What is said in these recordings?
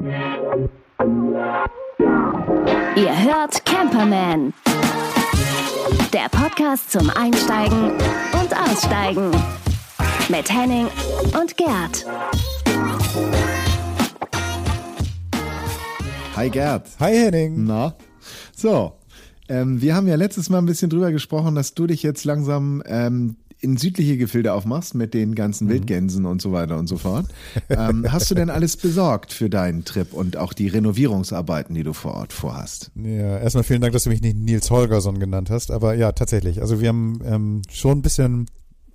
Ihr hört Camperman. Der Podcast zum Einsteigen und Aussteigen. Mit Henning und Gerd. Hi Gerd. Hi Henning. Na? So, ähm, wir haben ja letztes Mal ein bisschen drüber gesprochen, dass du dich jetzt langsam ähm, in südliche Gefilde aufmachst mit den ganzen mhm. Wildgänsen und so weiter und so fort. Ähm, hast du denn alles besorgt für deinen Trip und auch die Renovierungsarbeiten, die du vor Ort vorhast? Ja, erstmal vielen Dank, dass du mich nicht Nils Holgersson genannt hast, aber ja, tatsächlich. Also wir haben ähm, schon ein bisschen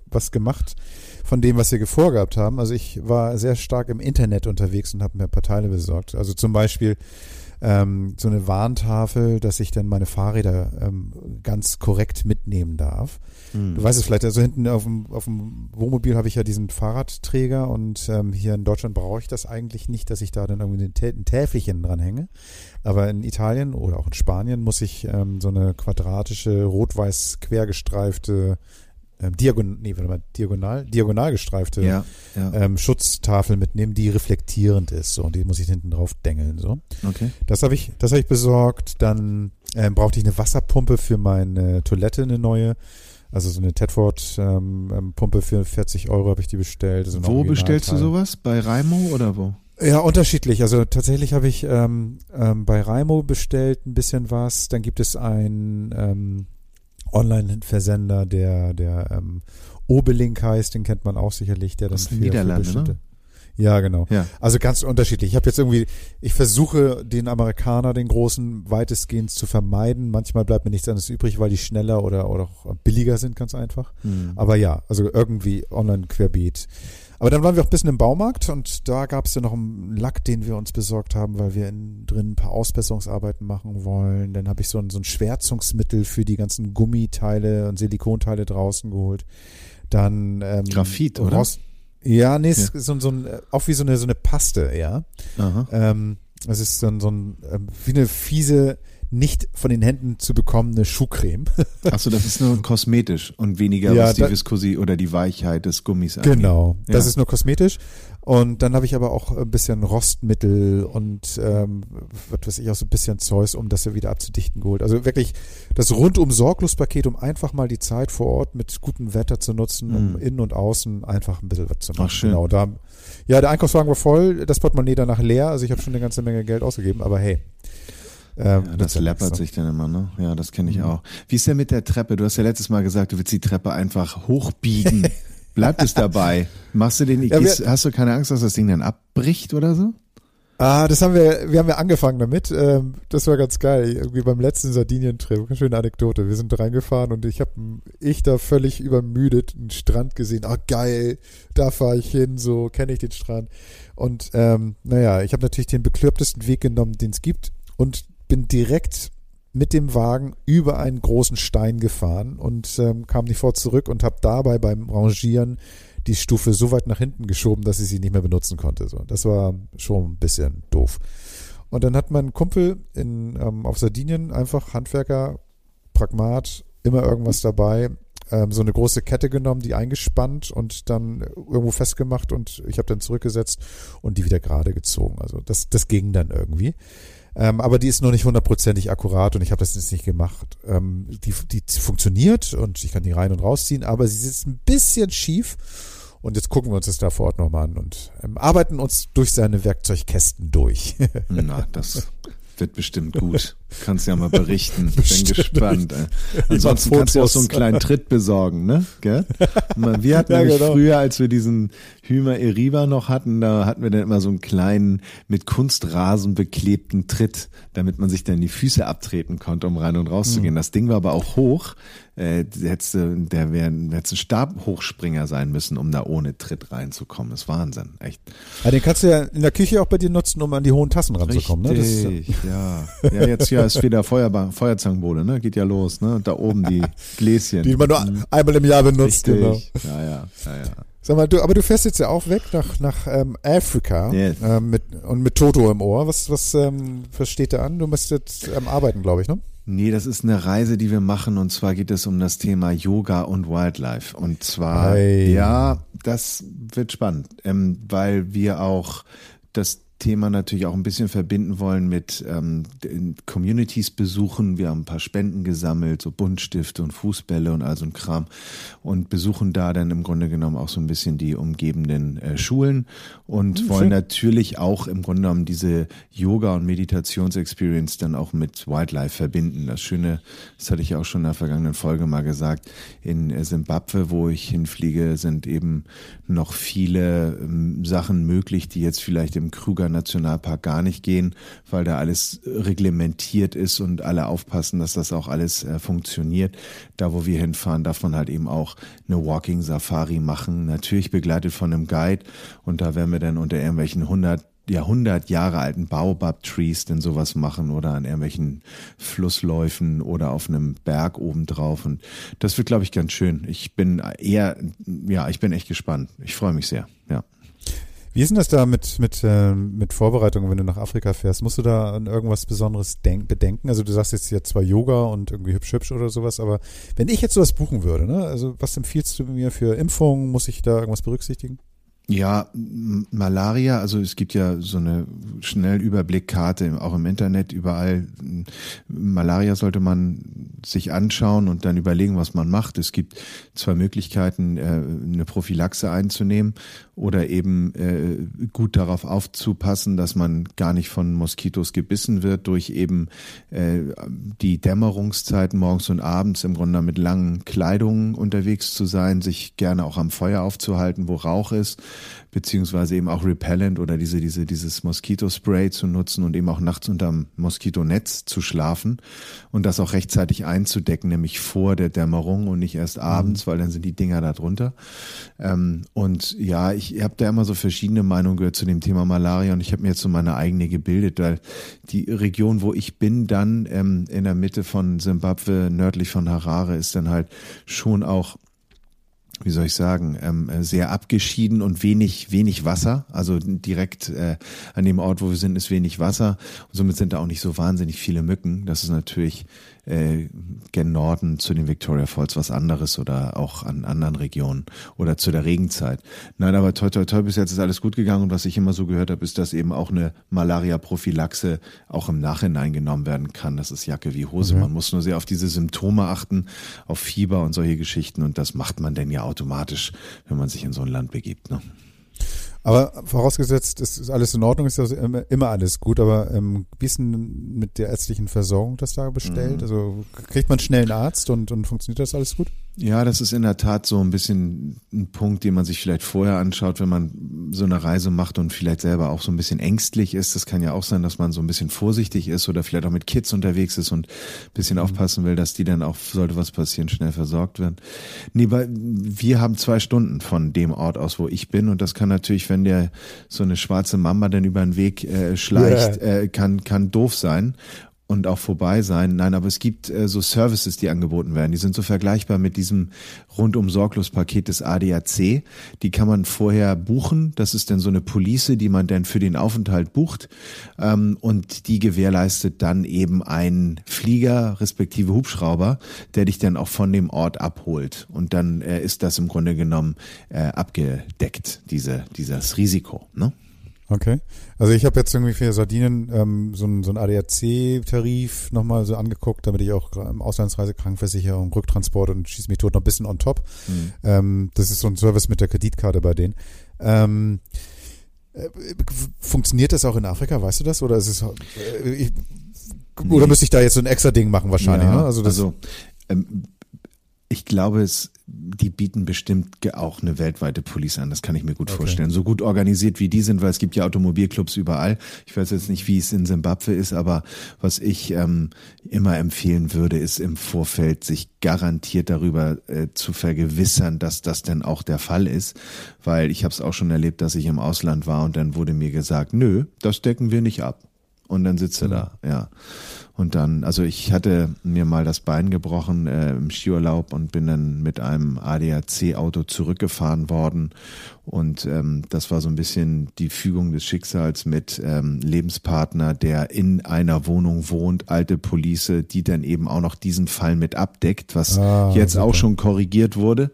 was gemacht von dem, was wir vorgehabt haben. Also ich war sehr stark im Internet unterwegs und habe mir ein paar Teile besorgt. Also zum Beispiel ähm, so eine Warntafel, dass ich dann meine Fahrräder ähm, ganz korrekt mitnehmen darf. Mhm. Du weißt es vielleicht, also hinten auf dem, auf dem Wohnmobil habe ich ja diesen Fahrradträger und ähm, hier in Deutschland brauche ich das eigentlich nicht, dass ich da dann irgendwie ein Täfelchen dran hänge. Aber in Italien oder auch in Spanien muss ich ähm, so eine quadratische, rot-weiß quergestreifte ähm, diagon, nee, warte mal, diagonal, diagonal gestreifte ja, ja. Ähm, Schutztafel mitnehmen, die reflektierend ist. So, und die muss ich hinten drauf dengeln. So. Okay. Das habe ich, das habe ich besorgt. Dann ähm, brauchte ich eine Wasserpumpe für meine Toilette, eine neue. Also so eine Tedford-Pumpe ähm, für 40 Euro habe ich die bestellt. Also wo bestellst du sowas? Bei Raimo oder wo? Ja, unterschiedlich. Also tatsächlich habe ich ähm, ähm, bei Raimo bestellt ein bisschen was. Dann gibt es ein ähm, Online-Versender, der, der ähm, Obelink heißt, den kennt man auch sicherlich, der dann Aus für, für ne? Ja, genau. Ja. Also ganz unterschiedlich. Ich habe jetzt irgendwie, ich versuche den Amerikaner, den großen, weitestgehend zu vermeiden. Manchmal bleibt mir nichts anderes übrig, weil die schneller oder, oder auch billiger sind, ganz einfach. Mhm. Aber ja, also irgendwie online querbeet. Aber dann waren wir auch ein bisschen im Baumarkt und da gab es ja noch einen Lack, den wir uns besorgt haben, weil wir innen drin ein paar Ausbesserungsarbeiten machen wollen. Dann habe ich so ein, so ein Schwärzungsmittel für die ganzen Gummiteile und Silikonteile draußen geholt. Dann ähm, Graphit, oder? Rost, ja, nee, ja. So, so ein, auch wie so eine, so eine Paste, ja. Ähm, das ist so ein, so ein, ähm, wie eine fiese, nicht von den Händen zu bekommene Schuhcreme. Achso, das ist nur kosmetisch und weniger ja, was die Viskosi oder die Weichheit des Gummis angeht. Genau, ja. das ist nur kosmetisch. Und dann habe ich aber auch ein bisschen Rostmittel und ähm, was weiß ich auch so ein bisschen Zeus, um das wieder abzudichten geholt. Also wirklich das rundum sorglos Paket, um einfach mal die Zeit vor Ort mit gutem Wetter zu nutzen, um mhm. innen und außen einfach ein bisschen was zu machen. Ach, schön. Genau, da, ja, der Einkaufswagen war voll, das Portemonnaie danach leer, also ich habe schon eine ganze Menge Geld ausgegeben, aber hey. Ähm, ja, das läppert sich dann immer, ne? Ja, das kenne ich mhm. auch. Wie ist denn mit der Treppe? Du hast ja letztes Mal gesagt, du willst die Treppe einfach hochbiegen. Bleibt es dabei? Machst du den, ja, gehst, hast du keine Angst, dass das Ding dann abbricht oder so? Ah, das haben wir, wir haben ja angefangen damit. Ähm, das war ganz geil. Irgendwie beim letzten Sardinien-Trip, schöne Anekdote. Wir sind reingefahren und ich habe ich da völlig übermüdet einen Strand gesehen. Ah, geil, da fahre ich hin, so kenne ich den Strand. Und ähm, naja, ich habe natürlich den beklopftesten Weg genommen, den es gibt und bin direkt mit dem Wagen über einen großen Stein gefahren und ähm, kam nicht vor zurück und habe dabei beim Rangieren die Stufe so weit nach hinten geschoben, dass ich sie nicht mehr benutzen konnte. So, das war schon ein bisschen doof. Und dann hat mein Kumpel in, ähm, auf Sardinien einfach Handwerker, Pragmat, immer irgendwas dabei, ähm, so eine große Kette genommen, die eingespannt und dann irgendwo festgemacht und ich habe dann zurückgesetzt und die wieder gerade gezogen. Also das, das ging dann irgendwie. Ähm, aber die ist noch nicht hundertprozentig akkurat und ich habe das jetzt nicht gemacht. Ähm, die, die funktioniert und ich kann die rein und rausziehen, aber sie ist ein bisschen schief. Und jetzt gucken wir uns das da vor Ort nochmal an und ähm, arbeiten uns durch seine Werkzeugkästen durch. Na, das wird bestimmt gut. Kannst ja mal berichten. Bin gespannt. Ansonsten kannst du auch so einen kleinen Tritt besorgen, ne? Gell? Wir hatten ja, genau. früher, als wir diesen Hümer Eriva noch hatten, da hatten wir dann immer so einen kleinen mit Kunstrasen beklebten Tritt, damit man sich dann die Füße abtreten konnte, um rein und raus zu gehen. Mhm. Das Ding war aber auch hoch. Äh, hättest, der wäre hättest ein Stabhochspringer sein müssen, um da ohne Tritt reinzukommen. Das ist Wahnsinn, echt. Ja, den kannst du ja in der Küche auch bei dir nutzen, um an die hohen Tassen ranzukommen. Richtig, ne? Das ja. ja. Ja, jetzt ja ist wieder Feuerbar Feuerzangenbowle, ne? Geht ja los, ne? Und da oben die Gläschen. Die man nur mhm. einmal im Jahr benutzt, Richtig. genau. Ja, ja, ja, ja. Sag mal, du, aber du fährst jetzt ja auch weg nach, nach ähm, Afrika yes. ähm, mit, und mit Toto im Ohr. Was, was, ähm, was steht da an? Du musst jetzt ähm, arbeiten, glaube ich, ne? Nee, das ist eine Reise, die wir machen und zwar geht es um das Thema Yoga und Wildlife. Und zwar, hey. ja, das wird spannend, ähm, weil wir auch das Thema natürlich auch ein bisschen verbinden wollen mit ähm, Communities besuchen. Wir haben ein paar Spenden gesammelt, so Buntstifte und Fußbälle und all so ein Kram und besuchen da dann im Grunde genommen auch so ein bisschen die umgebenden äh, Schulen und mhm, wollen natürlich auch im Grunde genommen diese Yoga- und Meditationsexperience dann auch mit Wildlife verbinden. Das Schöne, das hatte ich auch schon in der vergangenen Folge mal gesagt, in Simbabwe, wo ich hinfliege, sind eben noch viele ähm, Sachen möglich, die jetzt vielleicht im Krüger Nationalpark gar nicht gehen, weil da alles reglementiert ist und alle aufpassen, dass das auch alles äh, funktioniert. Da, wo wir hinfahren, darf man halt eben auch eine Walking Safari machen, natürlich begleitet von einem Guide und da werden wir dann unter irgendwelchen 100 Jahrhundert Jahre alten Baobab-Trees denn sowas machen oder an irgendwelchen Flussläufen oder auf einem Berg obendrauf. Und das wird, glaube ich, ganz schön. Ich bin eher, ja, ich bin echt gespannt. Ich freue mich sehr, ja. Wie ist denn das da mit, mit, äh, mit Vorbereitungen, wenn du nach Afrika fährst? Musst du da an irgendwas Besonderes denk bedenken? Also du sagst jetzt ja zwar Yoga und irgendwie hübsch hübsch oder sowas, aber wenn ich jetzt sowas buchen würde, ne? Also was empfiehlst du mir für Impfungen? Muss ich da irgendwas berücksichtigen? Ja, Malaria, also es gibt ja so eine Schnellüberblickkarte, auch im Internet, überall. Malaria sollte man sich anschauen und dann überlegen, was man macht. Es gibt zwei Möglichkeiten, äh, eine Prophylaxe einzunehmen oder eben äh, gut darauf aufzupassen, dass man gar nicht von Moskitos gebissen wird durch eben äh, die Dämmerungszeiten morgens und abends im Grunde mit langen Kleidungen unterwegs zu sein, sich gerne auch am Feuer aufzuhalten, wo Rauch ist beziehungsweise eben auch Repellent oder diese, diese, dieses Moskitospray zu nutzen und eben auch nachts unterm Moskitonetz zu schlafen und das auch rechtzeitig einzudecken, nämlich vor der Dämmerung und nicht erst abends, mhm. weil dann sind die Dinger da drunter. Ähm, und ja, ich habe da immer so verschiedene Meinungen gehört zu dem Thema Malaria und ich habe mir jetzt so meine eigene gebildet, weil die Region, wo ich bin, dann ähm, in der Mitte von Simbabwe, nördlich von Harare, ist dann halt schon auch wie soll ich sagen, ähm, sehr abgeschieden und wenig, wenig Wasser. Also direkt äh, an dem Ort, wo wir sind, ist wenig Wasser. Und somit sind da auch nicht so wahnsinnig viele Mücken. Das ist natürlich äh, gen Norden zu den Victoria Falls was anderes oder auch an anderen Regionen oder zu der Regenzeit. Nein, aber toi toi toi, bis jetzt ist alles gut gegangen und was ich immer so gehört habe, ist, dass eben auch eine Malaria-Prophylaxe auch im Nachhinein genommen werden kann. Das ist Jacke wie Hose. Mhm. Man muss nur sehr auf diese Symptome achten, auf Fieber und solche Geschichten und das macht man denn ja automatisch, wenn man sich in so ein Land begibt. Ne? Aber vorausgesetzt, es ist alles in Ordnung, ist das immer, immer alles gut, aber ähm, wie ist denn mit der ärztlichen Versorgung das da bestellt? Mhm. Also kriegt man schnell einen Arzt und, und funktioniert das alles gut? Ja, das ist in der Tat so ein bisschen ein Punkt, den man sich vielleicht vorher anschaut, wenn man so eine Reise macht und vielleicht selber auch so ein bisschen ängstlich ist. Das kann ja auch sein, dass man so ein bisschen vorsichtig ist oder vielleicht auch mit Kids unterwegs ist und ein bisschen mhm. aufpassen will, dass die dann auch, sollte was passieren, schnell versorgt werden. Nee, weil wir haben zwei Stunden von dem Ort aus, wo ich bin und das kann natürlich, wenn der so eine schwarze Mamba dann über den Weg äh, schleicht, yeah. äh, kann, kann doof sein und auch vorbei sein. Nein, aber es gibt äh, so Services, die angeboten werden. Die sind so vergleichbar mit diesem rundum sorglos Paket des ADAC. Die kann man vorher buchen. Das ist dann so eine Police, die man dann für den Aufenthalt bucht. Ähm, und die gewährleistet dann eben einen Flieger respektive Hubschrauber, der dich dann auch von dem Ort abholt. Und dann äh, ist das im Grunde genommen äh, abgedeckt, diese, dieses Risiko. Ne? Okay. Also ich habe jetzt irgendwie für Sardinien ähm, so ein, so ADAC-Tarif nochmal so angeguckt, damit ich auch im Auslandsreise Krankenversicherung, Rücktransport und schieß mich tot noch ein bisschen on top. Mhm. Ähm, das ist so ein Service mit der Kreditkarte bei denen. Ähm, äh, funktioniert das auch in Afrika, weißt du das? Oder ist es äh, ich, nee. oder müsste ich da jetzt so ein extra Ding machen wahrscheinlich? Ja, ne? Also, das, also ähm, ich glaube, es, die bieten bestimmt auch eine weltweite Police an. Das kann ich mir gut okay. vorstellen. So gut organisiert wie die sind, weil es gibt ja Automobilclubs überall. Ich weiß jetzt nicht, wie es in Simbabwe ist, aber was ich ähm, immer empfehlen würde, ist im Vorfeld sich garantiert darüber äh, zu vergewissern, dass das denn auch der Fall ist. Weil ich habe es auch schon erlebt, dass ich im Ausland war und dann wurde mir gesagt, nö, das decken wir nicht ab. Und dann sitzt er mhm. da, ja. Und dann, also ich hatte mir mal das Bein gebrochen äh, im Skiurlaub und bin dann mit einem ADAC-Auto zurückgefahren worden. Und ähm, das war so ein bisschen die Fügung des Schicksals mit ähm, Lebenspartner, der in einer Wohnung wohnt, alte Police, die dann eben auch noch diesen Fall mit abdeckt, was ah, jetzt super. auch schon korrigiert wurde.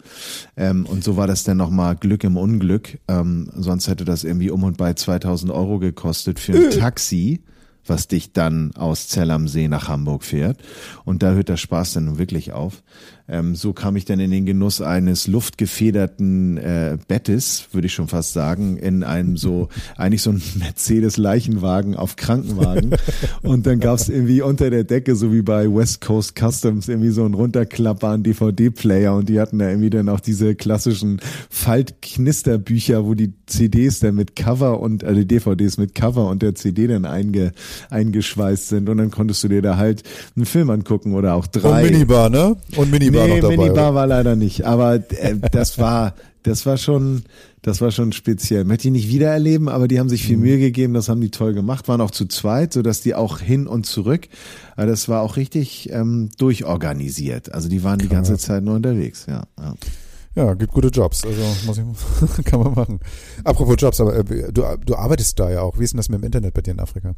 Ähm, und so war das dann nochmal Glück im Unglück. Ähm, sonst hätte das irgendwie um und bei 2000 Euro gekostet für ein Taxi was dich dann aus Zell am See nach Hamburg fährt. Und da hört der Spaß dann wirklich auf. Ähm, so kam ich dann in den Genuss eines luftgefederten äh, Bettes, würde ich schon fast sagen, in einem so, eigentlich so ein Mercedes-Leichenwagen auf Krankenwagen. Und dann gab's irgendwie unter der Decke, so wie bei West Coast Customs, irgendwie so einen runterklappbaren DVD-Player und die hatten da irgendwie dann auch diese klassischen Faltknisterbücher, wo die CDs dann mit Cover und äh, die DVDs mit Cover und der CD dann einge, eingeschweißt sind und dann konntest du dir da halt einen Film angucken oder auch drei. Und Minibar, ne? Und Minibar nee, noch dabei. Minibar oder? war leider nicht, aber äh, das war, das war schon, das war schon speziell. Möchte ich nicht wiedererleben, aber die haben sich viel mhm. Mühe gegeben, das haben die toll gemacht, waren auch zu zweit, so dass die auch hin und zurück, aber das war auch richtig ähm, durchorganisiert. Also die waren die ganze Zeit nur unterwegs, ja. ja. Ja, gibt gute Jobs. Also muss ich, kann man machen. Apropos Jobs, aber äh, du, du arbeitest da ja auch. Wie ist denn das mit dem Internet bei dir in Afrika?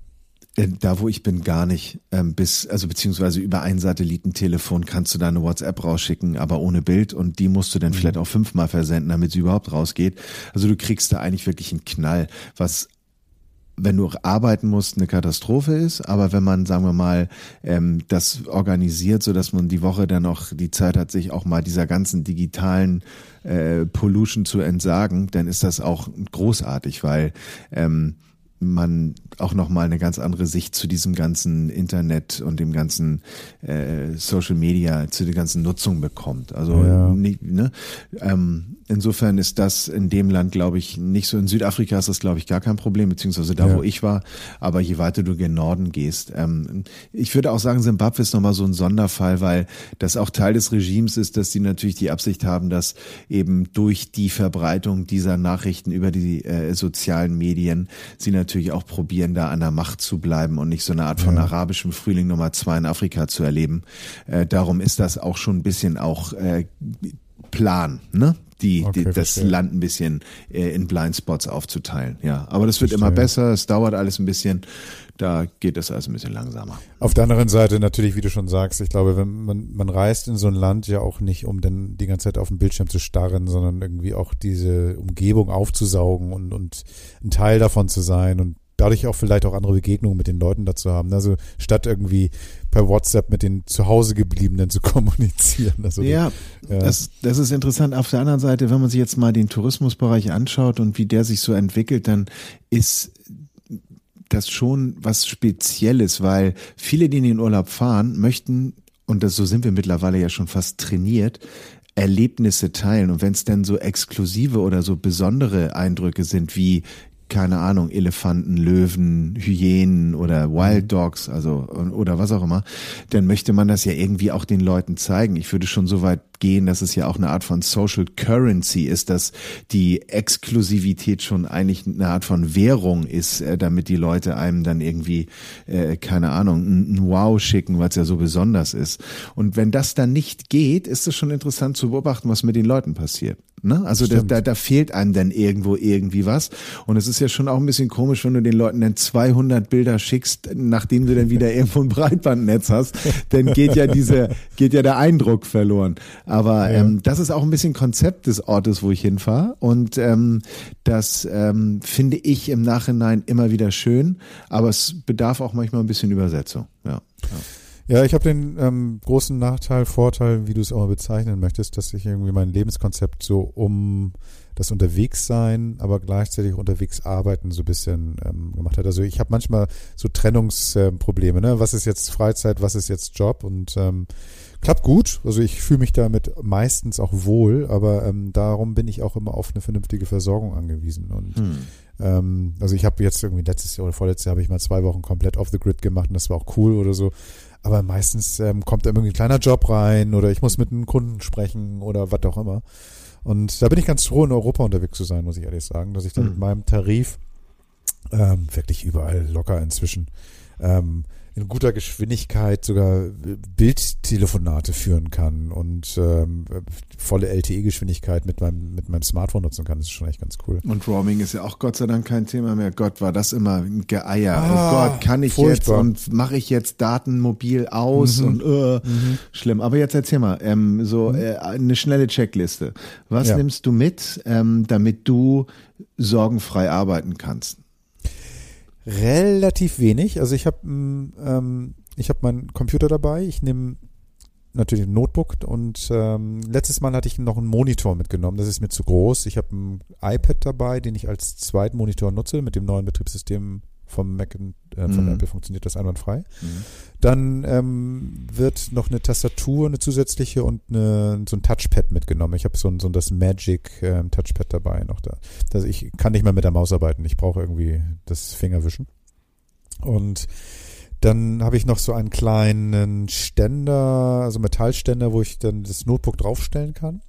Äh, da, wo ich bin, gar nicht. Ähm, bis, also beziehungsweise über ein Satellitentelefon kannst du deine WhatsApp rausschicken, aber ohne Bild und die musst du dann mhm. vielleicht auch fünfmal versenden, damit sie überhaupt rausgeht. Also du kriegst da eigentlich wirklich einen Knall, was wenn du arbeiten musst, eine Katastrophe ist, aber wenn man, sagen wir mal, ähm, das organisiert, so dass man die Woche dann noch die Zeit hat, sich auch mal dieser ganzen digitalen äh, Pollution zu entsagen, dann ist das auch großartig, weil ähm, man auch nochmal eine ganz andere Sicht zu diesem ganzen Internet und dem ganzen äh, Social Media, zu der ganzen Nutzung bekommt. Also ja. nicht, ne? ähm, insofern ist das in dem Land, glaube ich, nicht so. In Südafrika ist das, glaube ich, gar kein Problem, beziehungsweise da, ja. wo ich war. Aber je weiter du gen Norden gehst, ähm, ich würde auch sagen, Zimbabwe ist nochmal so ein Sonderfall, weil das auch Teil des Regimes ist, dass die natürlich die Absicht haben, dass eben durch die Verbreitung dieser Nachrichten über die äh, sozialen Medien sie natürlich auch probieren, da an der Macht zu bleiben und nicht so eine Art von ja. arabischem Frühling Nummer zwei in Afrika zu erleben. Äh, darum ist das auch schon ein bisschen auch äh, Plan, ne? Die, okay, die das verstehe. Land ein bisschen äh, in Blindspots aufzuteilen. Ja, aber das wird verstehe. immer besser. Es dauert alles ein bisschen. Da geht es also ein bisschen langsamer. Auf der anderen Seite natürlich, wie du schon sagst, ich glaube, wenn man, man reist in so ein Land ja auch nicht, um dann die ganze Zeit auf dem Bildschirm zu starren, sondern irgendwie auch diese Umgebung aufzusaugen und, und ein Teil davon zu sein und dadurch auch vielleicht auch andere Begegnungen mit den Leuten dazu haben. Also statt irgendwie per WhatsApp mit den zu Hause gebliebenen zu kommunizieren. Also ja, ja. Das, das ist interessant. Auf der anderen Seite, wenn man sich jetzt mal den Tourismusbereich anschaut und wie der sich so entwickelt, dann ist das schon was Spezielles, weil viele, die in den Urlaub fahren, möchten, und das, so sind wir mittlerweile ja schon fast trainiert, Erlebnisse teilen. Und wenn es denn so exklusive oder so besondere Eindrücke sind, wie keine Ahnung, Elefanten, Löwen, Hyänen oder Wild mhm. Dogs, also oder was auch immer, dann möchte man das ja irgendwie auch den Leuten zeigen. Ich würde schon so weit gehen, dass es ja auch eine Art von Social Currency ist, dass die Exklusivität schon eigentlich eine Art von Währung ist, äh, damit die Leute einem dann irgendwie, äh, keine Ahnung, ein, ein Wow schicken, weil es ja so besonders ist. Und wenn das dann nicht geht, ist es schon interessant zu beobachten, was mit den Leuten passiert. Ne? Also da, da, da fehlt einem dann irgendwo irgendwie was. Und es ist ja schon auch ein bisschen komisch, wenn du den Leuten dann 200 Bilder schickst, nachdem du dann wieder irgendwo ein Breitbandnetz hast, dann geht ja diese, geht ja der Eindruck verloren. Aber ja. ähm, das ist auch ein bisschen Konzept des Ortes, wo ich hinfahre. Und ähm, das ähm, finde ich im Nachhinein immer wieder schön. Aber es bedarf auch manchmal ein bisschen Übersetzung. Ja. ja. Ja, ich habe den ähm, großen Nachteil, Vorteil, wie du es auch mal bezeichnen möchtest, dass ich irgendwie mein Lebenskonzept so um das Unterwegssein, aber gleichzeitig unterwegs arbeiten so ein bisschen ähm, gemacht hat. Also ich habe manchmal so Trennungsprobleme. Äh, ne? Was ist jetzt Freizeit, was ist jetzt Job? Und ähm, klappt gut. Also ich fühle mich damit meistens auch wohl, aber ähm, darum bin ich auch immer auf eine vernünftige Versorgung angewiesen. Und hm. ähm, also ich habe jetzt irgendwie letztes Jahr oder vorletztes Jahr habe ich mal zwei Wochen komplett off the grid gemacht und das war auch cool oder so. Aber meistens ähm, kommt da irgendwie ein kleiner Job rein oder ich muss mit einem Kunden sprechen oder was auch immer. Und da bin ich ganz froh, in Europa unterwegs zu sein, muss ich ehrlich sagen, dass ich dann mhm. mit meinem Tarif ähm, wirklich überall locker inzwischen ähm, in guter Geschwindigkeit sogar Bildtelefonate führen kann und ähm, volle LTE-Geschwindigkeit mit meinem, mit meinem Smartphone nutzen kann. Das ist schon echt ganz cool. Und Roaming ist ja auch Gott sei Dank kein Thema mehr. Gott, war das immer ein Geeier. Oh ah, oh Gott, kann ich furchtbar. jetzt und mache ich jetzt Daten mobil aus mhm. und uh, mhm. schlimm. Aber jetzt erzähl mal, ähm, so mhm. äh, eine schnelle Checkliste. Was ja. nimmst du mit, ähm, damit du sorgenfrei arbeiten kannst? Relativ wenig. Also ich habe ähm, ich habe meinen Computer dabei. Ich nehme natürlich ein Notebook und ähm, letztes Mal hatte ich noch einen Monitor mitgenommen. Das ist mir zu groß. Ich habe ein iPad dabei, den ich als zweiten Monitor nutze mit dem neuen Betriebssystem vom Mac äh, von mhm. Apple funktioniert das einwandfrei. Mhm. Dann ähm, wird noch eine Tastatur, eine zusätzliche und eine, so ein Touchpad mitgenommen. Ich habe so ein, so das Magic ähm, Touchpad dabei noch da. Also ich kann nicht mehr mit der Maus arbeiten. Ich brauche irgendwie das Fingerwischen. Und dann habe ich noch so einen kleinen Ständer, also Metallständer, wo ich dann das Notebook draufstellen kann.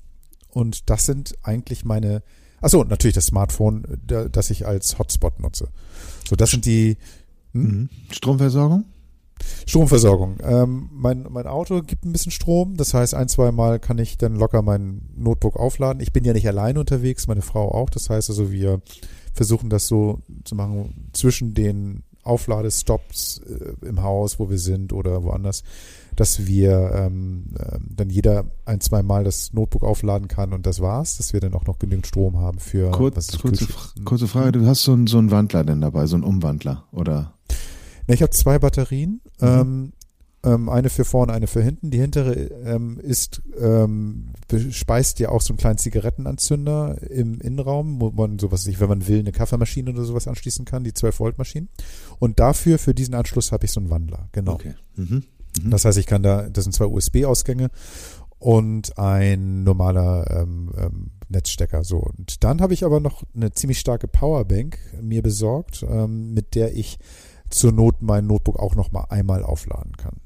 Und das sind eigentlich meine, achso, natürlich das Smartphone, das ich als Hotspot nutze. So, das sind die hm? Mhm. Stromversorgung? Stromversorgung. Ähm, mein, mein Auto gibt ein bisschen Strom, das heißt, ein, zwei Mal kann ich dann locker mein Notebook aufladen. Ich bin ja nicht allein unterwegs, meine Frau auch. Das heißt also, wir versuchen das so zu machen zwischen den Aufladestops äh, im Haus, wo wir sind oder woanders, dass wir ähm, äh, dann jeder ein, zwei Mal das Notebook aufladen kann und das war's, dass wir dann auch noch genügend Strom haben für Kurz, was kurze, kurze Frage, du hast so einen so einen Wandler denn dabei, so einen Umwandler, oder? Ne, ich habe zwei Batterien. Mhm. Ähm, ähm, eine für vorne, eine für hinten. Die hintere ähm, ist ähm, speist ja auch so einen kleinen Zigarettenanzünder im Innenraum, wo man sowas, wenn man will, eine Kaffeemaschine oder sowas anschließen kann, die 12 Volt Maschinen. Und dafür für diesen Anschluss habe ich so einen Wandler. Genau. Okay. Mhm. Mhm. Das heißt, ich kann da, das sind zwei USB-Ausgänge und ein normaler ähm, ähm, Netzstecker. So und dann habe ich aber noch eine ziemlich starke Powerbank mir besorgt, ähm, mit der ich zur Not mein Notebook auch noch mal einmal aufladen kann.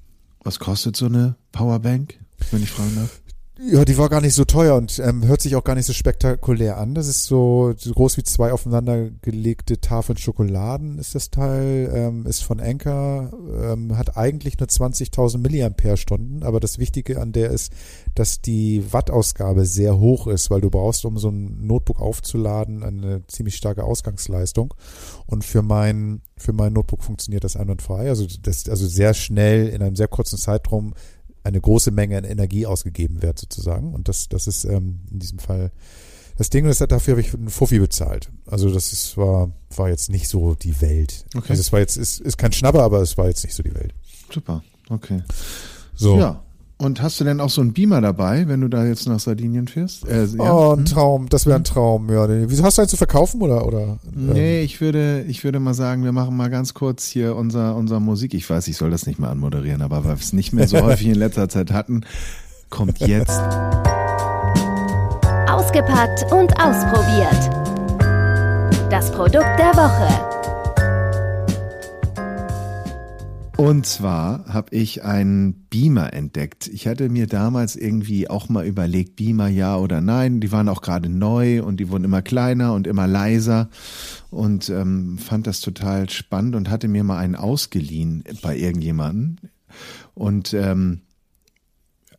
Was kostet so eine Powerbank, wenn ich fragen darf? Ja, die war gar nicht so teuer und ähm, hört sich auch gar nicht so spektakulär an. Das ist so, so groß wie zwei aufeinandergelegte Tafeln Schokoladen ist das Teil, ähm, ist von Anker, ähm, hat eigentlich nur 20.000 Milliampere-Stunden, aber das Wichtige an der ist, dass die Wattausgabe sehr hoch ist, weil du brauchst, um so ein Notebook aufzuladen, eine ziemlich starke Ausgangsleistung. Und für mein, für mein Notebook funktioniert das einwandfrei. Also das, also sehr schnell in einem sehr kurzen Zeitraum eine große Menge an Energie ausgegeben wird sozusagen. Und das, das ist ähm, in diesem Fall das Ding. Und dafür habe ich einen Fuffi bezahlt. Also das ist, war, war jetzt nicht so die Welt. Okay. Also es war jetzt, ist, ist kein Schnapper, aber es war jetzt nicht so die Welt. Super, okay. So. Ja, und hast du denn auch so einen Beamer dabei, wenn du da jetzt nach Sardinien fährst? Äh, ja? Oh, ein hm? Traum, das wäre ein Traum, ja. Wieso hast du einen zu verkaufen oder? oder ähm? Nee, ich würde, ich würde mal sagen, wir machen mal ganz kurz hier unser, unser Musik. Ich weiß, ich soll das nicht mehr anmoderieren, aber weil wir es nicht mehr so häufig in letzter Zeit hatten, kommt jetzt. Ausgepackt und ausprobiert. Das Produkt der Woche. Und zwar habe ich einen Beamer entdeckt. Ich hatte mir damals irgendwie auch mal überlegt, Beamer ja oder nein. Die waren auch gerade neu und die wurden immer kleiner und immer leiser und ähm, fand das total spannend und hatte mir mal einen ausgeliehen bei irgendjemandem. Und ähm,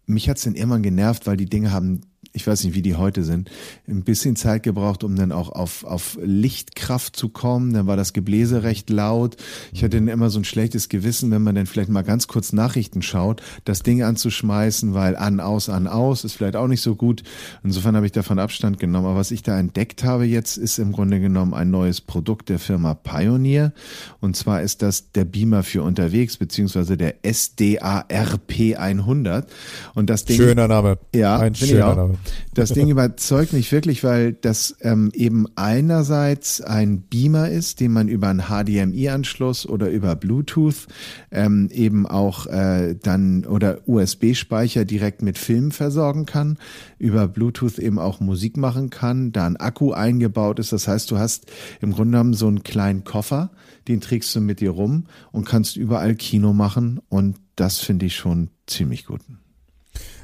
mich hat's dann irgendwann genervt, weil die Dinge haben ich weiß nicht, wie die heute sind, ein bisschen Zeit gebraucht, um dann auch auf, auf Lichtkraft zu kommen. Dann war das Gebläse recht laut. Ich hatte dann immer so ein schlechtes Gewissen, wenn man dann vielleicht mal ganz kurz Nachrichten schaut, das Ding anzuschmeißen, weil an, aus, an, aus ist vielleicht auch nicht so gut. Insofern habe ich davon Abstand genommen. Aber was ich da entdeckt habe jetzt, ist im Grunde genommen ein neues Produkt der Firma Pioneer. Und zwar ist das der Beamer für unterwegs, beziehungsweise der SDARP 100. Und das Ding. Schöner Name. Ja, ein schöner Name. Das Ding überzeugt mich wirklich, weil das ähm, eben einerseits ein Beamer ist, den man über einen HDMI-Anschluss oder über Bluetooth ähm, eben auch äh, dann oder USB-Speicher direkt mit Filmen versorgen kann, über Bluetooth eben auch Musik machen kann, da ein Akku eingebaut ist. Das heißt, du hast im Grunde genommen so einen kleinen Koffer, den trägst du mit dir rum und kannst überall Kino machen und das finde ich schon ziemlich gut.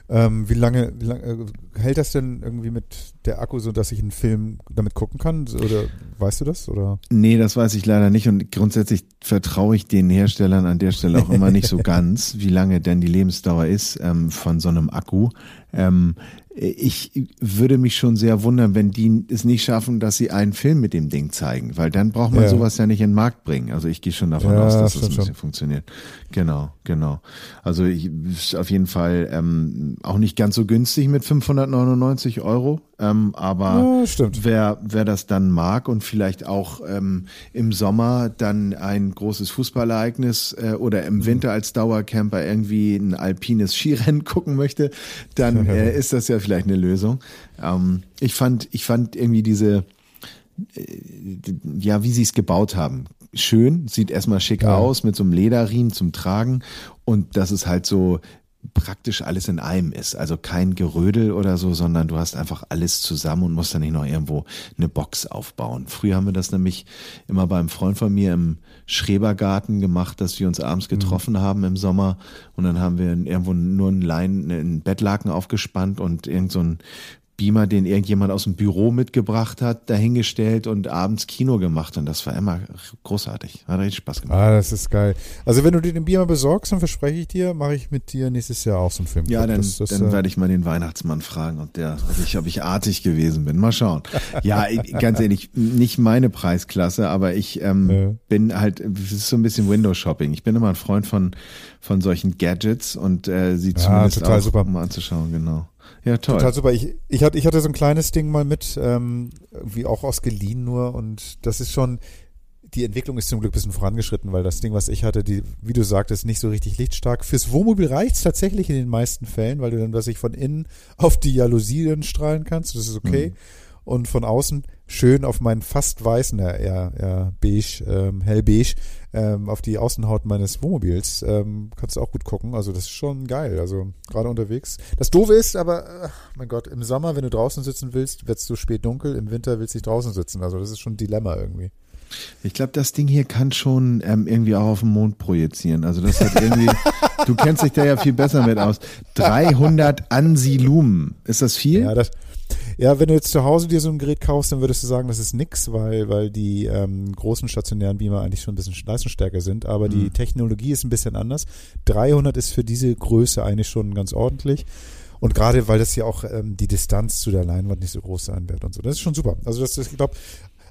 Ähm, wie lange, wie lange äh, hält das denn irgendwie mit der Akku, so dass ich einen Film damit gucken kann? Oder weißt du das? Oder? Nee, das weiß ich leider nicht. Und grundsätzlich vertraue ich den Herstellern an der Stelle auch immer nicht so ganz, wie lange denn die Lebensdauer ist ähm, von so einem Akku. Ähm, ich würde mich schon sehr wundern, wenn die es nicht schaffen, dass sie einen Film mit dem Ding zeigen, weil dann braucht man ja. sowas ja nicht in den Markt bringen. Also ich gehe schon davon ja, aus, dass das ein bisschen funktioniert. Genau, genau. Also ich, ist auf jeden Fall ähm, auch nicht ganz so günstig mit 599 Euro, ähm, aber ja, wer wer das dann mag und vielleicht auch ähm, im Sommer dann ein großes Fußballereignis äh, oder im mhm. Winter als Dauercamper irgendwie ein alpines Skirennen gucken möchte, dann äh, ist das ja vielleicht eine Lösung. Ähm, ich fand, ich fand irgendwie diese, äh, ja, wie sie es gebaut haben. Schön, sieht erstmal schick ja. aus mit so einem Lederriemen zum Tragen und das ist halt so praktisch alles in einem ist. Also kein Gerödel oder so, sondern du hast einfach alles zusammen und musst dann nicht noch irgendwo eine Box aufbauen. Früher haben wir das nämlich immer beim Freund von mir im Schrebergarten gemacht, dass wir uns abends mhm. getroffen mhm. haben im Sommer und dann haben wir irgendwo nur einen Lein, einen Bettlaken aufgespannt und irgend so ein Beamer, den irgendjemand aus dem Büro mitgebracht hat, dahingestellt und abends Kino gemacht. Und das war immer großartig. Hat richtig Spaß gemacht. Ah, das ist geil. Also wenn du dir den Beamer besorgst, dann verspreche ich dir, mache ich mit dir nächstes Jahr auch so einen Film. Ja, dann, das, das, dann äh, werde ich mal den Weihnachtsmann fragen, ob der, ob ich, ob ich artig gewesen bin. Mal schauen. Ja, ganz ehrlich, nicht meine Preisklasse, aber ich ähm, ja. bin halt, es ist so ein bisschen Windows-Shopping. Ich bin immer ein Freund von, von solchen Gadgets und äh, sie zumindest ja, auch super. mal anzuschauen, genau. Ja, toll. Total super. Ich, ich, hatte, ich hatte so ein kleines Ding mal mit, ähm, irgendwie auch ausgeliehen nur und das ist schon, die Entwicklung ist zum Glück ein bisschen vorangeschritten, weil das Ding, was ich hatte, die, wie du sagtest, nicht so richtig lichtstark. Fürs Wohnmobil reicht's tatsächlich in den meisten Fällen, weil du dann, was ich von innen auf die Jalousien strahlen kannst, das ist okay. Mhm und von außen schön auf meinen fast weißen, ja, eher, eher beige, ähm, hellbeige, ähm, auf die Außenhaut meines Wohnmobils. Ähm, kannst du auch gut gucken. Also das ist schon geil. Also gerade unterwegs. Das Doofe ist aber, ach, mein Gott, im Sommer, wenn du draußen sitzen willst, wird es so spät dunkel. Im Winter willst du nicht draußen sitzen. Also das ist schon ein Dilemma irgendwie. Ich glaube, das Ding hier kann schon ähm, irgendwie auch auf den Mond projizieren. Also das hat irgendwie, du kennst dich da ja viel besser mit aus. 300 Ansilumen. Ist das viel? Ja, das, ja, wenn du jetzt zu Hause dir so ein Gerät kaufst, dann würdest du sagen, das ist nix, weil, weil die ähm, großen stationären Beamer eigentlich schon ein bisschen leistungsstärker sind. Aber mhm. die Technologie ist ein bisschen anders. 300 ist für diese Größe eigentlich schon ganz ordentlich. Und gerade weil das ja auch ähm, die Distanz zu der Leinwand nicht so groß sein wird und so. Das ist schon super. Also das ist, ich glaube,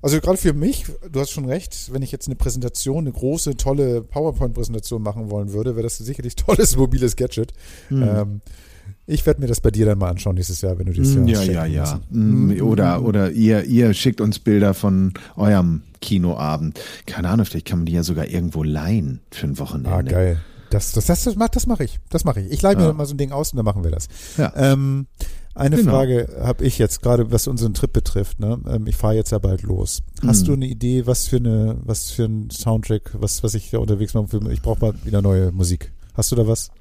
also gerade für mich, du hast schon recht, wenn ich jetzt eine Präsentation, eine große, tolle PowerPoint-Präsentation machen wollen würde, wäre das sicherlich tolles mobiles Gadget. Mhm. Ähm, ich werde mir das bei dir dann mal anschauen nächstes Jahr, wenn du dieses mm, Jahr Ja, ja, ja. Mm, oder, oder ihr, ihr schickt uns Bilder von eurem Kinoabend. Keine Ahnung, vielleicht kann man die ja sogar irgendwo leihen für ein Wochenende. Ah, geil. Das, das, das, das, das mache ich. Das mache ich. Ich leihe mir ja. mal so ein Ding aus und dann machen wir das. Ja. Ähm, eine genau. Frage habe ich jetzt gerade, was unseren Trip betrifft. Ne? Ähm, ich fahre jetzt ja bald los. Hast mhm. du eine Idee, was für eine, was für ein Soundtrack, was, was ich da unterwegs mache? Ich brauche mal wieder neue Musik. Hast du da was?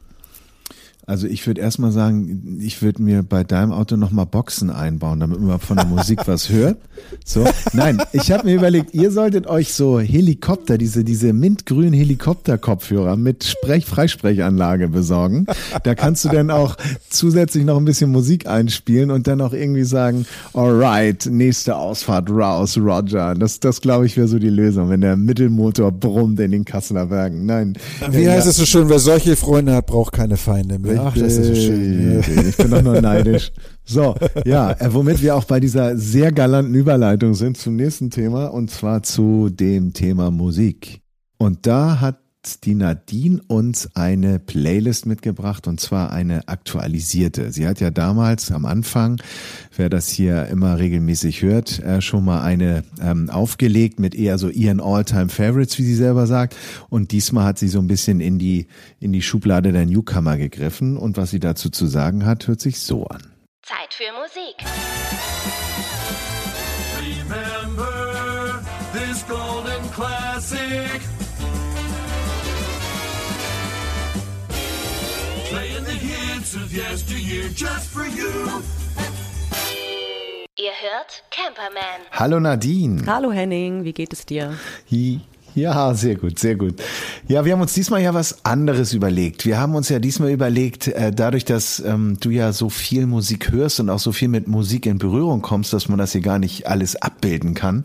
Also ich würde erstmal sagen, ich würde mir bei deinem Auto nochmal Boxen einbauen, damit man von der Musik was hört. So, nein, ich habe mir überlegt, ihr solltet euch so Helikopter, diese diese mintgrünen Helikopter-Kopfhörer mit Sprech Freisprechanlage besorgen. Da kannst du dann auch zusätzlich noch ein bisschen Musik einspielen und dann auch irgendwie sagen, alright, nächste Ausfahrt raus, Roger. Das das glaube ich wäre so die Lösung, wenn der Mittelmotor brummt in den Kasseler Bergen. Nein. Wie heißt es so schön, wer solche Freunde hat, braucht keine Feinde mehr. Ach, das ist so schön. Ich bin doch nur neidisch. So, ja, äh, womit wir auch bei dieser sehr galanten Überleitung sind zum nächsten Thema und zwar zu dem Thema Musik. Und da hat die Nadine uns eine Playlist mitgebracht und zwar eine aktualisierte. Sie hat ja damals am Anfang, wer das hier immer regelmäßig hört, äh, schon mal eine ähm, aufgelegt mit eher so ihren All-Time Favorites, wie sie selber sagt. Und diesmal hat sie so ein bisschen in die, in die Schublade der Newcomer gegriffen und was sie dazu zu sagen hat, hört sich so an. Zeit für Musik. Yesteryear just for you. Ihr hört Camperman. Hallo Nadine. Hallo Henning, wie geht es dir? Hi. Ja, sehr gut, sehr gut. Ja, wir haben uns diesmal ja was anderes überlegt. Wir haben uns ja diesmal überlegt, äh, dadurch, dass ähm, du ja so viel Musik hörst und auch so viel mit Musik in Berührung kommst, dass man das hier gar nicht alles abbilden kann,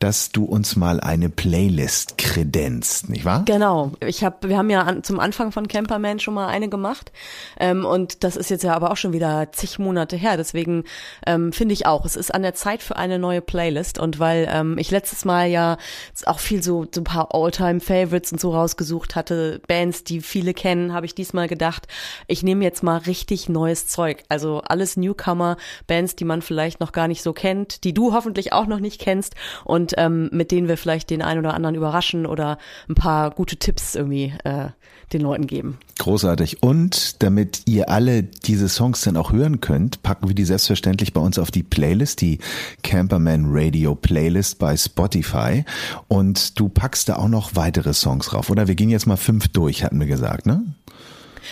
dass du uns mal eine Playlist kredenzt, nicht wahr? Genau. Ich habe, wir haben ja an, zum Anfang von Camperman schon mal eine gemacht ähm, und das ist jetzt ja aber auch schon wieder zig Monate her. Deswegen ähm, finde ich auch, es ist an der Zeit für eine neue Playlist und weil ähm, ich letztes Mal ja auch viel so, so ein paar All-Time-Favorites und so rausgesucht hatte, Bands, die viele kennen, habe ich diesmal gedacht, ich nehme jetzt mal richtig neues Zeug. Also alles Newcomer, Bands, die man vielleicht noch gar nicht so kennt, die du hoffentlich auch noch nicht kennst und ähm, mit denen wir vielleicht den einen oder anderen überraschen oder ein paar gute Tipps irgendwie äh, den Leuten geben. Großartig. Und damit ihr alle diese Songs dann auch hören könnt, packen wir die selbstverständlich bei uns auf die Playlist, die Camperman Radio Playlist bei Spotify. Und du packst da auch noch weitere Songs drauf, oder? Wir gehen jetzt mal fünf durch, hatten wir gesagt, ne?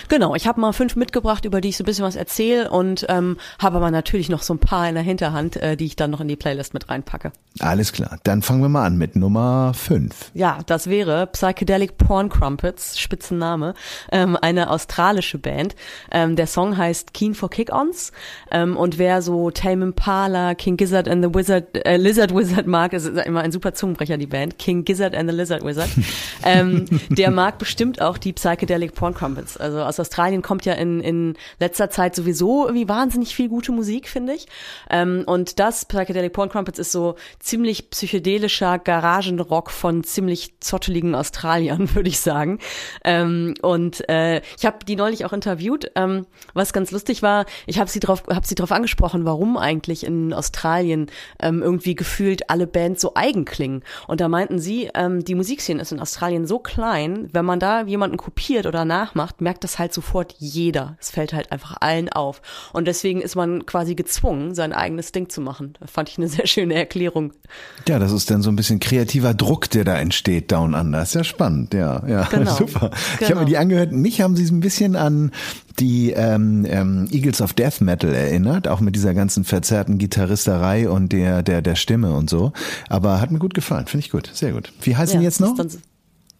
Genau, ich habe mal fünf mitgebracht, über die ich so ein bisschen was erzähle und ähm, habe aber natürlich noch so ein paar in der Hinterhand, äh, die ich dann noch in die Playlist mit reinpacke. Alles klar, dann fangen wir mal an mit Nummer fünf. Ja, das wäre Psychedelic Porn Crumpets, Spitzenname, ähm, eine australische Band. Ähm, der Song heißt Keen for Kick-Ons ähm, und wer so Tame Impala, King Gizzard and the Wizard, äh, Lizard Wizard mag, ist immer ein super Zungenbrecher, die Band, King Gizzard and the Lizard Wizard, ähm, der mag bestimmt auch die Psychedelic Porn Crumpets. Also aus Australien kommt ja in, in letzter Zeit sowieso irgendwie wahnsinnig viel gute Musik, finde ich. Ähm, und das, Psychedelic Porn Crumpets, ist so ziemlich psychedelischer Garagenrock von ziemlich zotteligen Australiern, würde ich sagen. Ähm, und äh, ich habe die neulich auch interviewt, ähm, was ganz lustig war. Ich habe sie drauf, habe sie drauf angesprochen, warum eigentlich in Australien ähm, irgendwie gefühlt alle Bands so eigen klingen. Und da meinten sie, ähm, die Musikszene ist in Australien so klein, wenn man da jemanden kopiert oder nachmacht, merkt das halt sofort jeder. Es fällt halt einfach allen auf. Und deswegen ist man quasi gezwungen, sein eigenes Ding zu machen. Das fand ich eine sehr schöne Erklärung. Ja, das ist dann so ein bisschen kreativer Druck, der da entsteht, Down Under. Ist ja spannend, ja, ja, genau. super. Genau. Ich habe mir die angehört. Mich haben sie ein bisschen an die ähm, ähm, Eagles of Death Metal erinnert, auch mit dieser ganzen verzerrten Gitarristerei und der der der Stimme und so. Aber hat mir gut gefallen, finde ich gut, sehr gut. Wie heißen ja, die jetzt noch?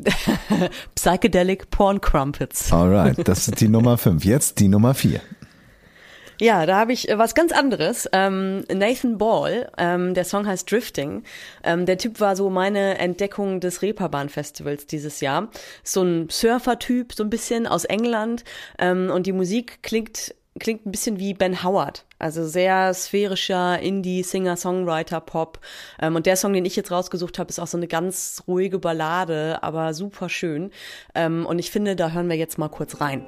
Psychedelic Porn Crumpets. Alright, das ist die Nummer fünf. Jetzt die Nummer vier. Ja, da habe ich äh, was ganz anderes. Ähm, Nathan Ball, ähm, der Song heißt Drifting. Ähm, der Typ war so meine Entdeckung des Reeperbahn Festivals dieses Jahr. So ein Surfer-Typ, so ein bisschen aus England. Ähm, und die Musik klingt klingt ein bisschen wie Ben Howard. Also sehr sphärischer Indie, Singer, Songwriter, Pop. Ähm, und der Song, den ich jetzt rausgesucht habe, ist auch so eine ganz ruhige Ballade, aber super schön. Ähm, und ich finde, da hören wir jetzt mal kurz rein.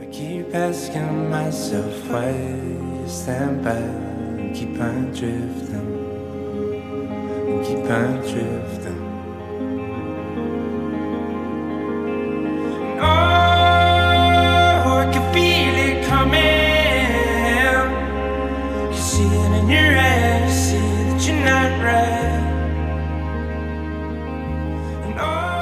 I keep asking myself why you stand by and keep on drifting, and keep on drifting. man. You see it in your eyes, see that you're not right.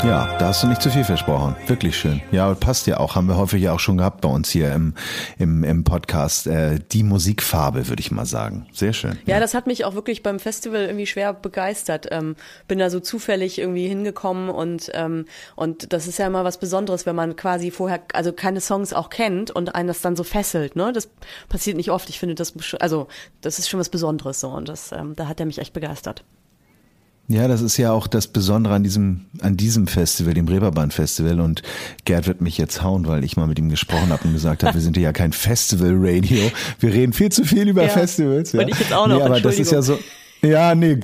Ja, da hast du nicht zu viel versprochen. Wirklich schön. Ja, passt ja auch. Haben wir häufig ja auch schon gehabt bei uns hier im, im, im Podcast. Äh, die Musikfarbe, würde ich mal sagen. Sehr schön. Ja, ja, das hat mich auch wirklich beim Festival irgendwie schwer begeistert. Ähm, bin da so zufällig irgendwie hingekommen und, ähm, und das ist ja immer was Besonderes, wenn man quasi vorher, also keine Songs auch kennt und einen das dann so fesselt. Ne? Das passiert nicht oft. Ich finde das, also das ist schon was Besonderes so und das, ähm, da hat er mich echt begeistert. Ja, das ist ja auch das Besondere an diesem, an diesem Festival, dem Reeperbahn Festival. Und Gerd wird mich jetzt hauen, weil ich mal mit ihm gesprochen habe und gesagt habe, wir sind ja kein Festival-Radio. Wir reden viel zu viel über ja, Festivals. Ja. Und ich jetzt auch noch, nee, aber das ist ja so. Ja, nee,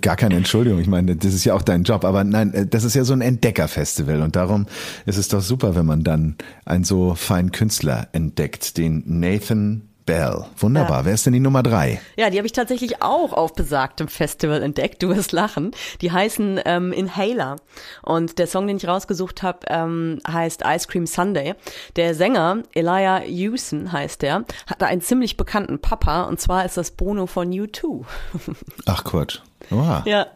gar keine Entschuldigung. Ich meine, das ist ja auch dein Job. Aber nein, äh, das ist ja so ein Entdeckerfestival. Und darum ist es doch super, wenn man dann einen so feinen Künstler entdeckt, den Nathan Bell. Wunderbar. Ja. Wer ist denn die Nummer drei? Ja, die habe ich tatsächlich auch auf besagtem Festival entdeckt. Du wirst lachen. Die heißen ähm, Inhaler. Und der Song, den ich rausgesucht habe, ähm, heißt Ice Cream Sunday. Der Sänger, Elijah Hewson heißt der, hat da einen ziemlich bekannten Papa. Und zwar ist das Bono von U2. Ach Quatsch. Wow. Ja,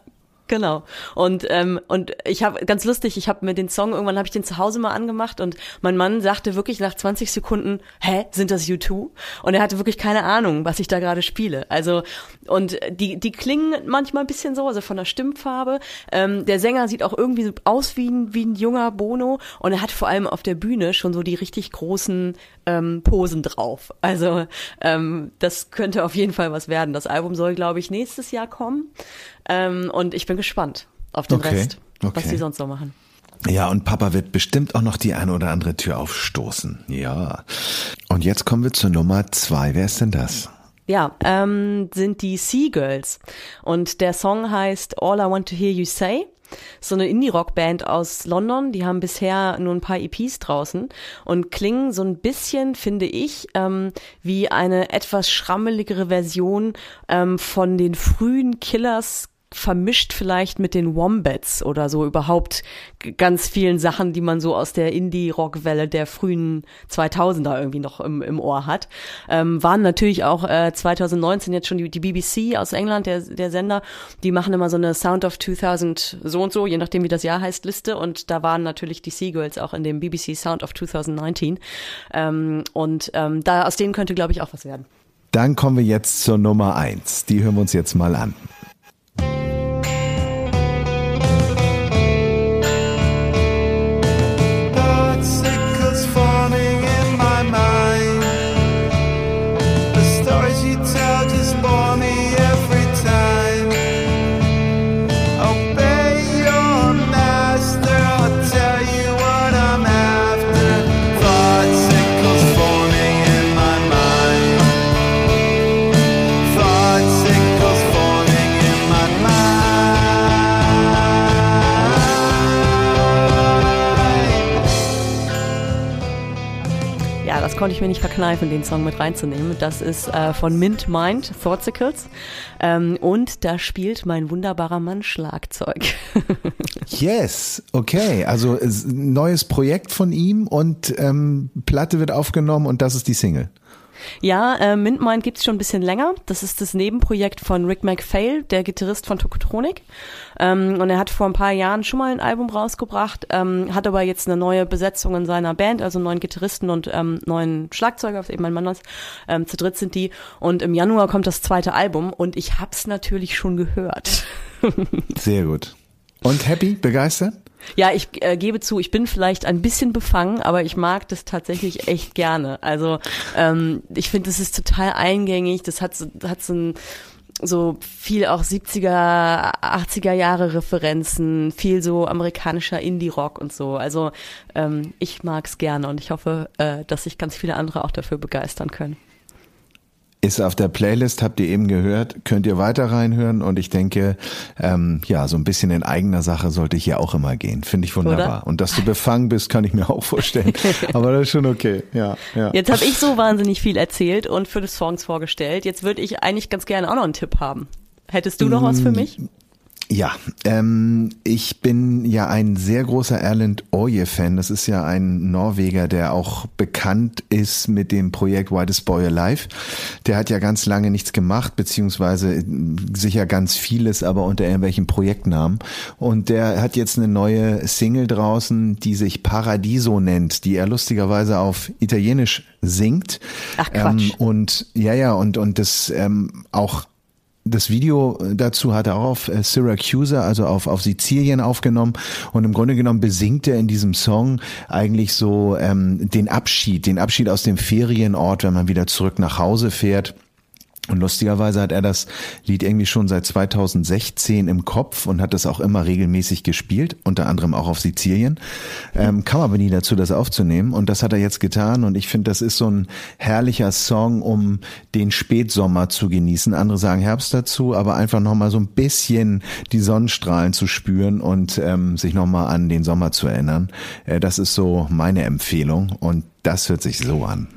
Genau. Und ähm, und ich habe ganz lustig, ich habe mir den Song irgendwann habe ich den zu Hause mal angemacht und mein Mann sagte wirklich nach 20 Sekunden, hä, sind das U2? Und er hatte wirklich keine Ahnung, was ich da gerade spiele. Also und die die klingen manchmal ein bisschen so, also von der Stimmfarbe. Ähm, der Sänger sieht auch irgendwie aus wie ein wie ein junger Bono und er hat vor allem auf der Bühne schon so die richtig großen ähm, Posen drauf. Also ähm, das könnte auf jeden Fall was werden. Das Album soll, glaube ich, nächstes Jahr kommen. Ähm, und ich bin gespannt auf den Okay, Rest, was okay. die sonst so machen. Ja, und Papa wird bestimmt auch noch die eine oder andere Tür aufstoßen. Ja. Und jetzt kommen wir zur Nummer zwei. Wer ist denn das? Ja, ähm, sind die Seagirls. Und der Song heißt All I Want to Hear You Say. So eine Indie-Rock-Band aus London, die haben bisher nur ein paar EPs draußen und klingen so ein bisschen, finde ich, ähm, wie eine etwas schrammeligere Version ähm, von den frühen Killers vermischt vielleicht mit den Wombats oder so überhaupt ganz vielen Sachen, die man so aus der Indie-Rock-Welle der frühen 2000er irgendwie noch im, im Ohr hat. Ähm, waren natürlich auch äh, 2019 jetzt schon die, die BBC aus England, der, der Sender, die machen immer so eine Sound of 2000 so und so, je nachdem wie das Jahr heißt, Liste und da waren natürlich die Seagirls auch in dem BBC Sound of 2019 ähm, und ähm, da aus denen könnte glaube ich auch was werden. Dann kommen wir jetzt zur Nummer eins. Die hören wir uns jetzt mal an. Konnte ich mir nicht verkneifen, den Song mit reinzunehmen. Das ist äh, von Mint Mind, Thoughtsicles. Ähm, und da spielt mein wunderbarer Mann Schlagzeug. Yes, okay. Also neues Projekt von ihm und ähm, Platte wird aufgenommen und das ist die Single. Ja, äh, Mint Mind gibt's schon ein bisschen länger. Das ist das Nebenprojekt von Rick McPhail, der Gitarrist von Tokotronic. Ähm, und er hat vor ein paar Jahren schon mal ein Album rausgebracht, ähm, hat aber jetzt eine neue Besetzung in seiner Band, also neuen Gitarristen und ähm, neuen Schlagzeuger, was eben mein Mann ist. Ähm, zu dritt sind die. Und im Januar kommt das zweite Album und ich hab's natürlich schon gehört. Sehr gut. Und happy, begeistert? Ja, ich äh, gebe zu, ich bin vielleicht ein bisschen befangen, aber ich mag das tatsächlich echt gerne. Also ähm, ich finde, das ist total eingängig. Das hat so, hat so ein so viel auch 70er, 80er Jahre Referenzen, viel so amerikanischer Indie-Rock und so. Also ähm, ich mag's gerne und ich hoffe, äh, dass sich ganz viele andere auch dafür begeistern können. Ist auf der Playlist, habt ihr eben gehört, könnt ihr weiter reinhören und ich denke, ähm, ja, so ein bisschen in eigener Sache sollte hier auch immer gehen. Finde ich wunderbar. Oder? Und dass du befangen bist, kann ich mir auch vorstellen. Aber das ist schon okay. Ja, ja. Jetzt habe ich so wahnsinnig viel erzählt und für das Songs vorgestellt. Jetzt würde ich eigentlich ganz gerne auch noch einen Tipp haben. Hättest du noch was für mich? Ja, ähm, ich bin ja ein sehr großer Erland Oje-Fan. Das ist ja ein Norweger, der auch bekannt ist mit dem Projekt Whitest Boy Alive. Der hat ja ganz lange nichts gemacht, beziehungsweise äh, sicher ganz vieles, aber unter irgendwelchen Projektnamen. Und der hat jetzt eine neue Single draußen, die sich Paradiso nennt, die er lustigerweise auf Italienisch singt. Ach, Quatsch. Ähm, und ja, ja, und, und das ähm, auch das Video dazu hat er auch auf äh, Syracuse, also auf, auf Sizilien aufgenommen. Und im Grunde genommen besingt er in diesem Song eigentlich so ähm, den Abschied, den Abschied aus dem Ferienort, wenn man wieder zurück nach Hause fährt. Und lustigerweise hat er das Lied irgendwie schon seit 2016 im Kopf und hat das auch immer regelmäßig gespielt, unter anderem auch auf Sizilien. Ähm, kam aber nie dazu, das aufzunehmen. Und das hat er jetzt getan. Und ich finde, das ist so ein herrlicher Song, um den Spätsommer zu genießen. Andere sagen Herbst dazu, aber einfach nochmal so ein bisschen die Sonnenstrahlen zu spüren und ähm, sich nochmal an den Sommer zu erinnern. Äh, das ist so meine Empfehlung. Und das hört sich so an.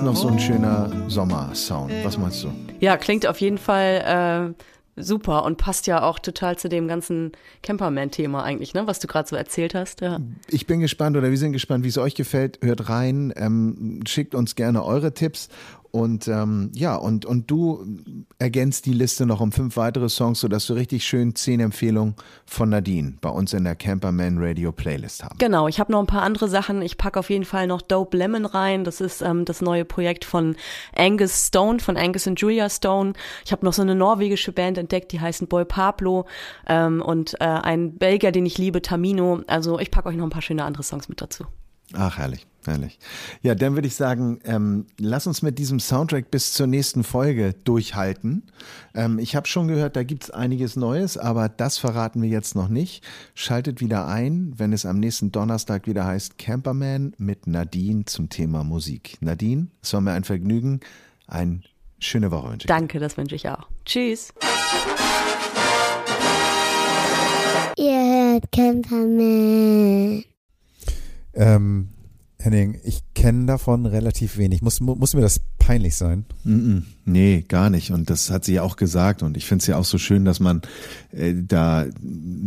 Ist noch so ein schöner Sommersound. Was meinst du? Ja, klingt auf jeden Fall äh, super und passt ja auch total zu dem ganzen Camperman-Thema eigentlich, ne, was du gerade so erzählt hast. Ja. Ich bin gespannt oder wir sind gespannt, wie es euch gefällt. Hört rein, ähm, schickt uns gerne eure Tipps und ähm, ja, und, und du ergänzt die Liste noch um fünf weitere Songs, sodass du richtig schön zehn Empfehlungen von Nadine bei uns in der Camperman Radio Playlist haben. Genau, ich habe noch ein paar andere Sachen. Ich packe auf jeden Fall noch Dope Lemon rein. Das ist ähm, das neue Projekt von Angus Stone, von Angus und Julia Stone. Ich habe noch so eine norwegische Band entdeckt, die heißen Boy Pablo ähm, und äh, ein Belgier, den ich liebe, Tamino. Also ich packe euch noch ein paar schöne andere Songs mit dazu. Ach, herrlich, herrlich. Ja, dann würde ich sagen, ähm, lass uns mit diesem Soundtrack bis zur nächsten Folge durchhalten. Ähm, ich habe schon gehört, da gibt's einiges Neues, aber das verraten wir jetzt noch nicht. Schaltet wieder ein, wenn es am nächsten Donnerstag wieder heißt Camperman mit Nadine zum Thema Musik. Nadine, es war mir ein Vergnügen. Eine schöne Woche wünsche ich. Danke, das wünsche ich auch. Tschüss. Ihr hört Camperman. Ähm, Henning, ich kenne davon relativ wenig. Muss, mu- muss mir das peinlich sein? Nee, gar nicht. Und das hat sie ja auch gesagt. Und ich finde es ja auch so schön, dass man äh, da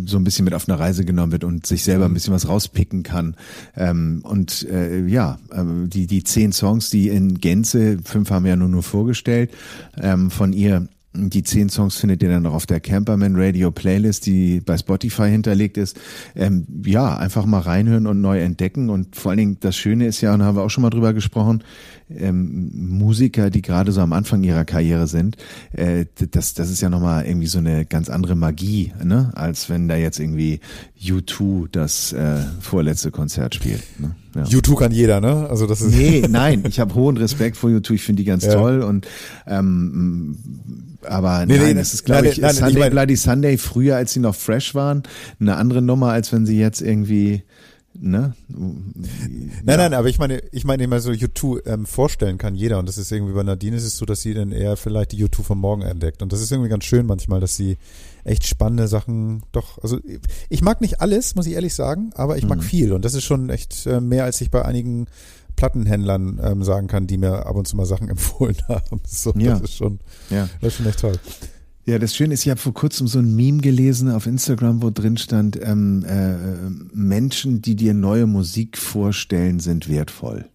so ein bisschen mit auf eine Reise genommen wird und sich selber ein bisschen was rauspicken kann. Ähm, und äh, ja, ähm, die, die zehn Songs, die in Gänze, fünf haben wir ja nur, nur vorgestellt, ähm, von ihr die zehn Songs findet ihr dann noch auf der Camperman Radio Playlist, die bei Spotify hinterlegt ist. Ähm, ja, einfach mal reinhören und neu entdecken. Und vor allen Dingen das Schöne ist ja, und da haben wir auch schon mal drüber gesprochen, ähm, Musiker, die gerade so am Anfang ihrer Karriere sind, äh, das, das ist ja nochmal irgendwie so eine ganz andere Magie, ne? als wenn da jetzt irgendwie U2 das äh, vorletzte Konzert spielt. Ne? Ja. U2 kann jeder, ne? Also das ist. Nee, nein, ich habe hohen Respekt vor U2, ich finde die ganz Ja. toll und ähm, aber Nee, nee, nein, nee, das ist glaube ich nein, ich Sunday mein- Bloody Sunday früher, als sie noch fresh waren, eine andere Nummer, als wenn sie jetzt irgendwie ne? Nein, nein, aber ich meine, ich meine immer so U2 ähm, vorstellen kann jeder und das ist irgendwie bei Nadine ist es so, dass sie dann eher vielleicht die U2 von morgen entdeckt und das ist irgendwie ganz schön manchmal, dass sie echt spannende Sachen doch, also ich mag nicht alles, muss ich ehrlich sagen, aber ich mag Mhm. viel und das ist schon echt äh, mehr, als ich bei einigen Plattenhändlern ähm, sagen kann, die mir ab und zu mal Sachen empfohlen haben. So, Ja. das ist schon, Ja. das ist schon echt toll. Ja, das Schöne ist, ich habe vor kurzem so ein Meme gelesen auf Instagram, wo drin stand, ähm, äh, Menschen, die dir neue Musik vorstellen, sind wertvoll.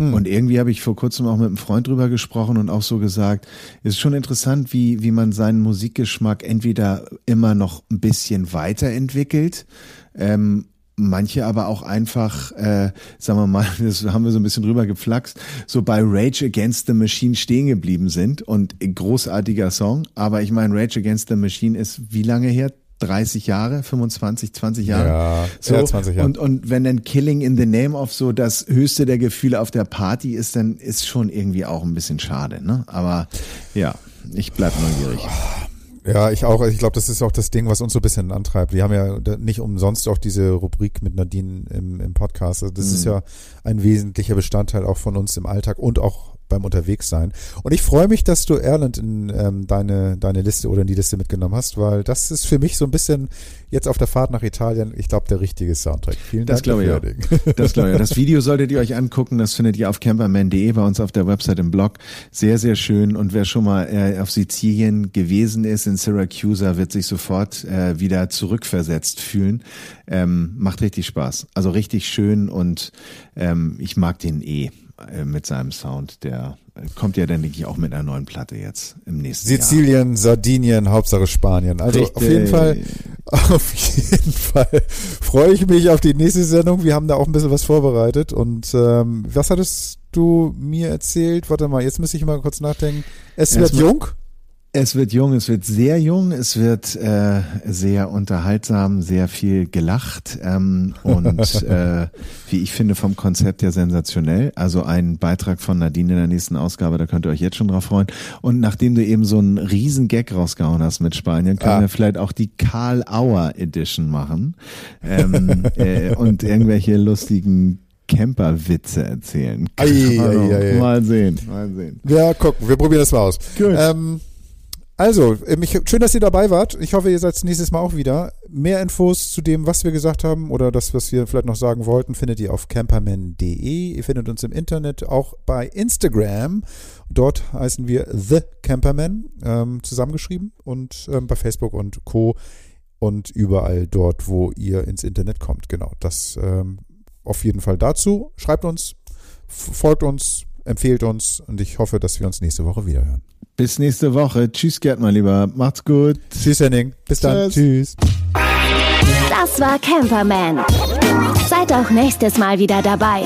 Und irgendwie habe ich vor kurzem auch mit einem Freund drüber gesprochen und auch so gesagt, es ist schon interessant, wie, wie man seinen Musikgeschmack entweder immer noch ein bisschen weiterentwickelt, ähm, manche aber auch einfach, äh, sagen wir mal, das haben wir so ein bisschen drüber geflaxt, so bei Rage Against the Machine stehen geblieben sind und großartiger Song, aber ich meine, Rage Against the Machine ist wie lange her? 30 Jahre, 25, 20 Jahre. Ja, so, ja, 20 Jahre. Und, und wenn dann Killing in the Name of so das höchste der Gefühle auf der Party ist, dann ist schon irgendwie auch ein bisschen schade, ne? Aber ja, ich bleib neugierig. Ja, ich auch. Ich glaube, das ist auch das Ding, was uns so ein bisschen antreibt. Wir haben ja nicht umsonst auch diese Rubrik mit Nadine im, im Podcast. Also das ist ja ein wesentlicher Bestandteil auch von uns im Alltag und auch beim Unterwegssein. Und ich freue mich, dass du Erland in ähm, deine, deine Liste oder in die Liste mitgenommen hast, weil das ist für mich so ein bisschen jetzt auf der Fahrt nach Italien, ich glaube, der richtige Soundtrack. Vielen Das Dank glaube ich auch. Das glaube ich. auch. Das Video solltet ihr euch angucken. Das findet ihr auf camperman.de bei uns auf der Website im Blog. Sehr, sehr schön. Und wer schon mal äh, auf Sizilien gewesen ist, in Syracuse, wird sich sofort äh, wieder zurückversetzt fühlen. Ähm, macht richtig Spaß. Also richtig schön und ähm, ich mag den eh mit seinem Sound. Der äh, kommt ja dann, denke ich, auch mit einer neuen Platte jetzt im nächsten Jahr. Sizilien, Sardinien, Hauptsache Spanien. Also auf jeden Richtig. Fall, auf jeden Fall freue ich mich auf die nächste Sendung. Wir haben da auch ein bisschen was vorbereitet. Und ähm, was hattest du mir erzählt? Warte mal, jetzt muss ich mal kurz nachdenken. Es wird jung. Es wird jung, es wird sehr jung, es wird äh, sehr unterhaltsam, sehr viel gelacht ähm, und äh, wie ich finde vom Konzept her sensationell. Also ein Beitrag von Nadine in der nächsten Ausgabe, da könnt ihr euch jetzt schon drauf freuen. Und nachdem du eben so einen riesen Gag rausgehauen hast mit Spanien, können Ah. wir vielleicht auch die Karl Auer Edition machen ähm, äh, und irgendwelche lustigen Camperwitze erzählen. Ei, ei, ei. Mal sehen, mal sehen. Ja, gucken, wir probieren das mal aus. Gut. Ähm, Also, äh, mich, schön, dass ihr dabei wart. Ich hoffe, ihr seid nächstes Mal auch wieder. Mehr Infos zu dem, was wir gesagt haben oder das, was wir vielleicht noch sagen wollten, findet ihr auf camperman.de. Ihr findet uns im Internet auch bei Instagram. Dort heißen wir The Camperman ähm, zusammengeschrieben und ähm, bei Facebook und Co. und überall dort, wo ihr ins Internet kommt. Genau, das ähm, auf jeden Fall dazu. Schreibt uns, folgt uns, empfehlt uns und ich hoffe, dass wir uns nächste Woche wieder hören. Bis nächste Woche. Tschüss, Gerd, mein Lieber. Macht's gut. Tschüss, Henning. Bis dann. Tschüss. Das war Camperman. Seid auch nächstes Mal wieder dabei.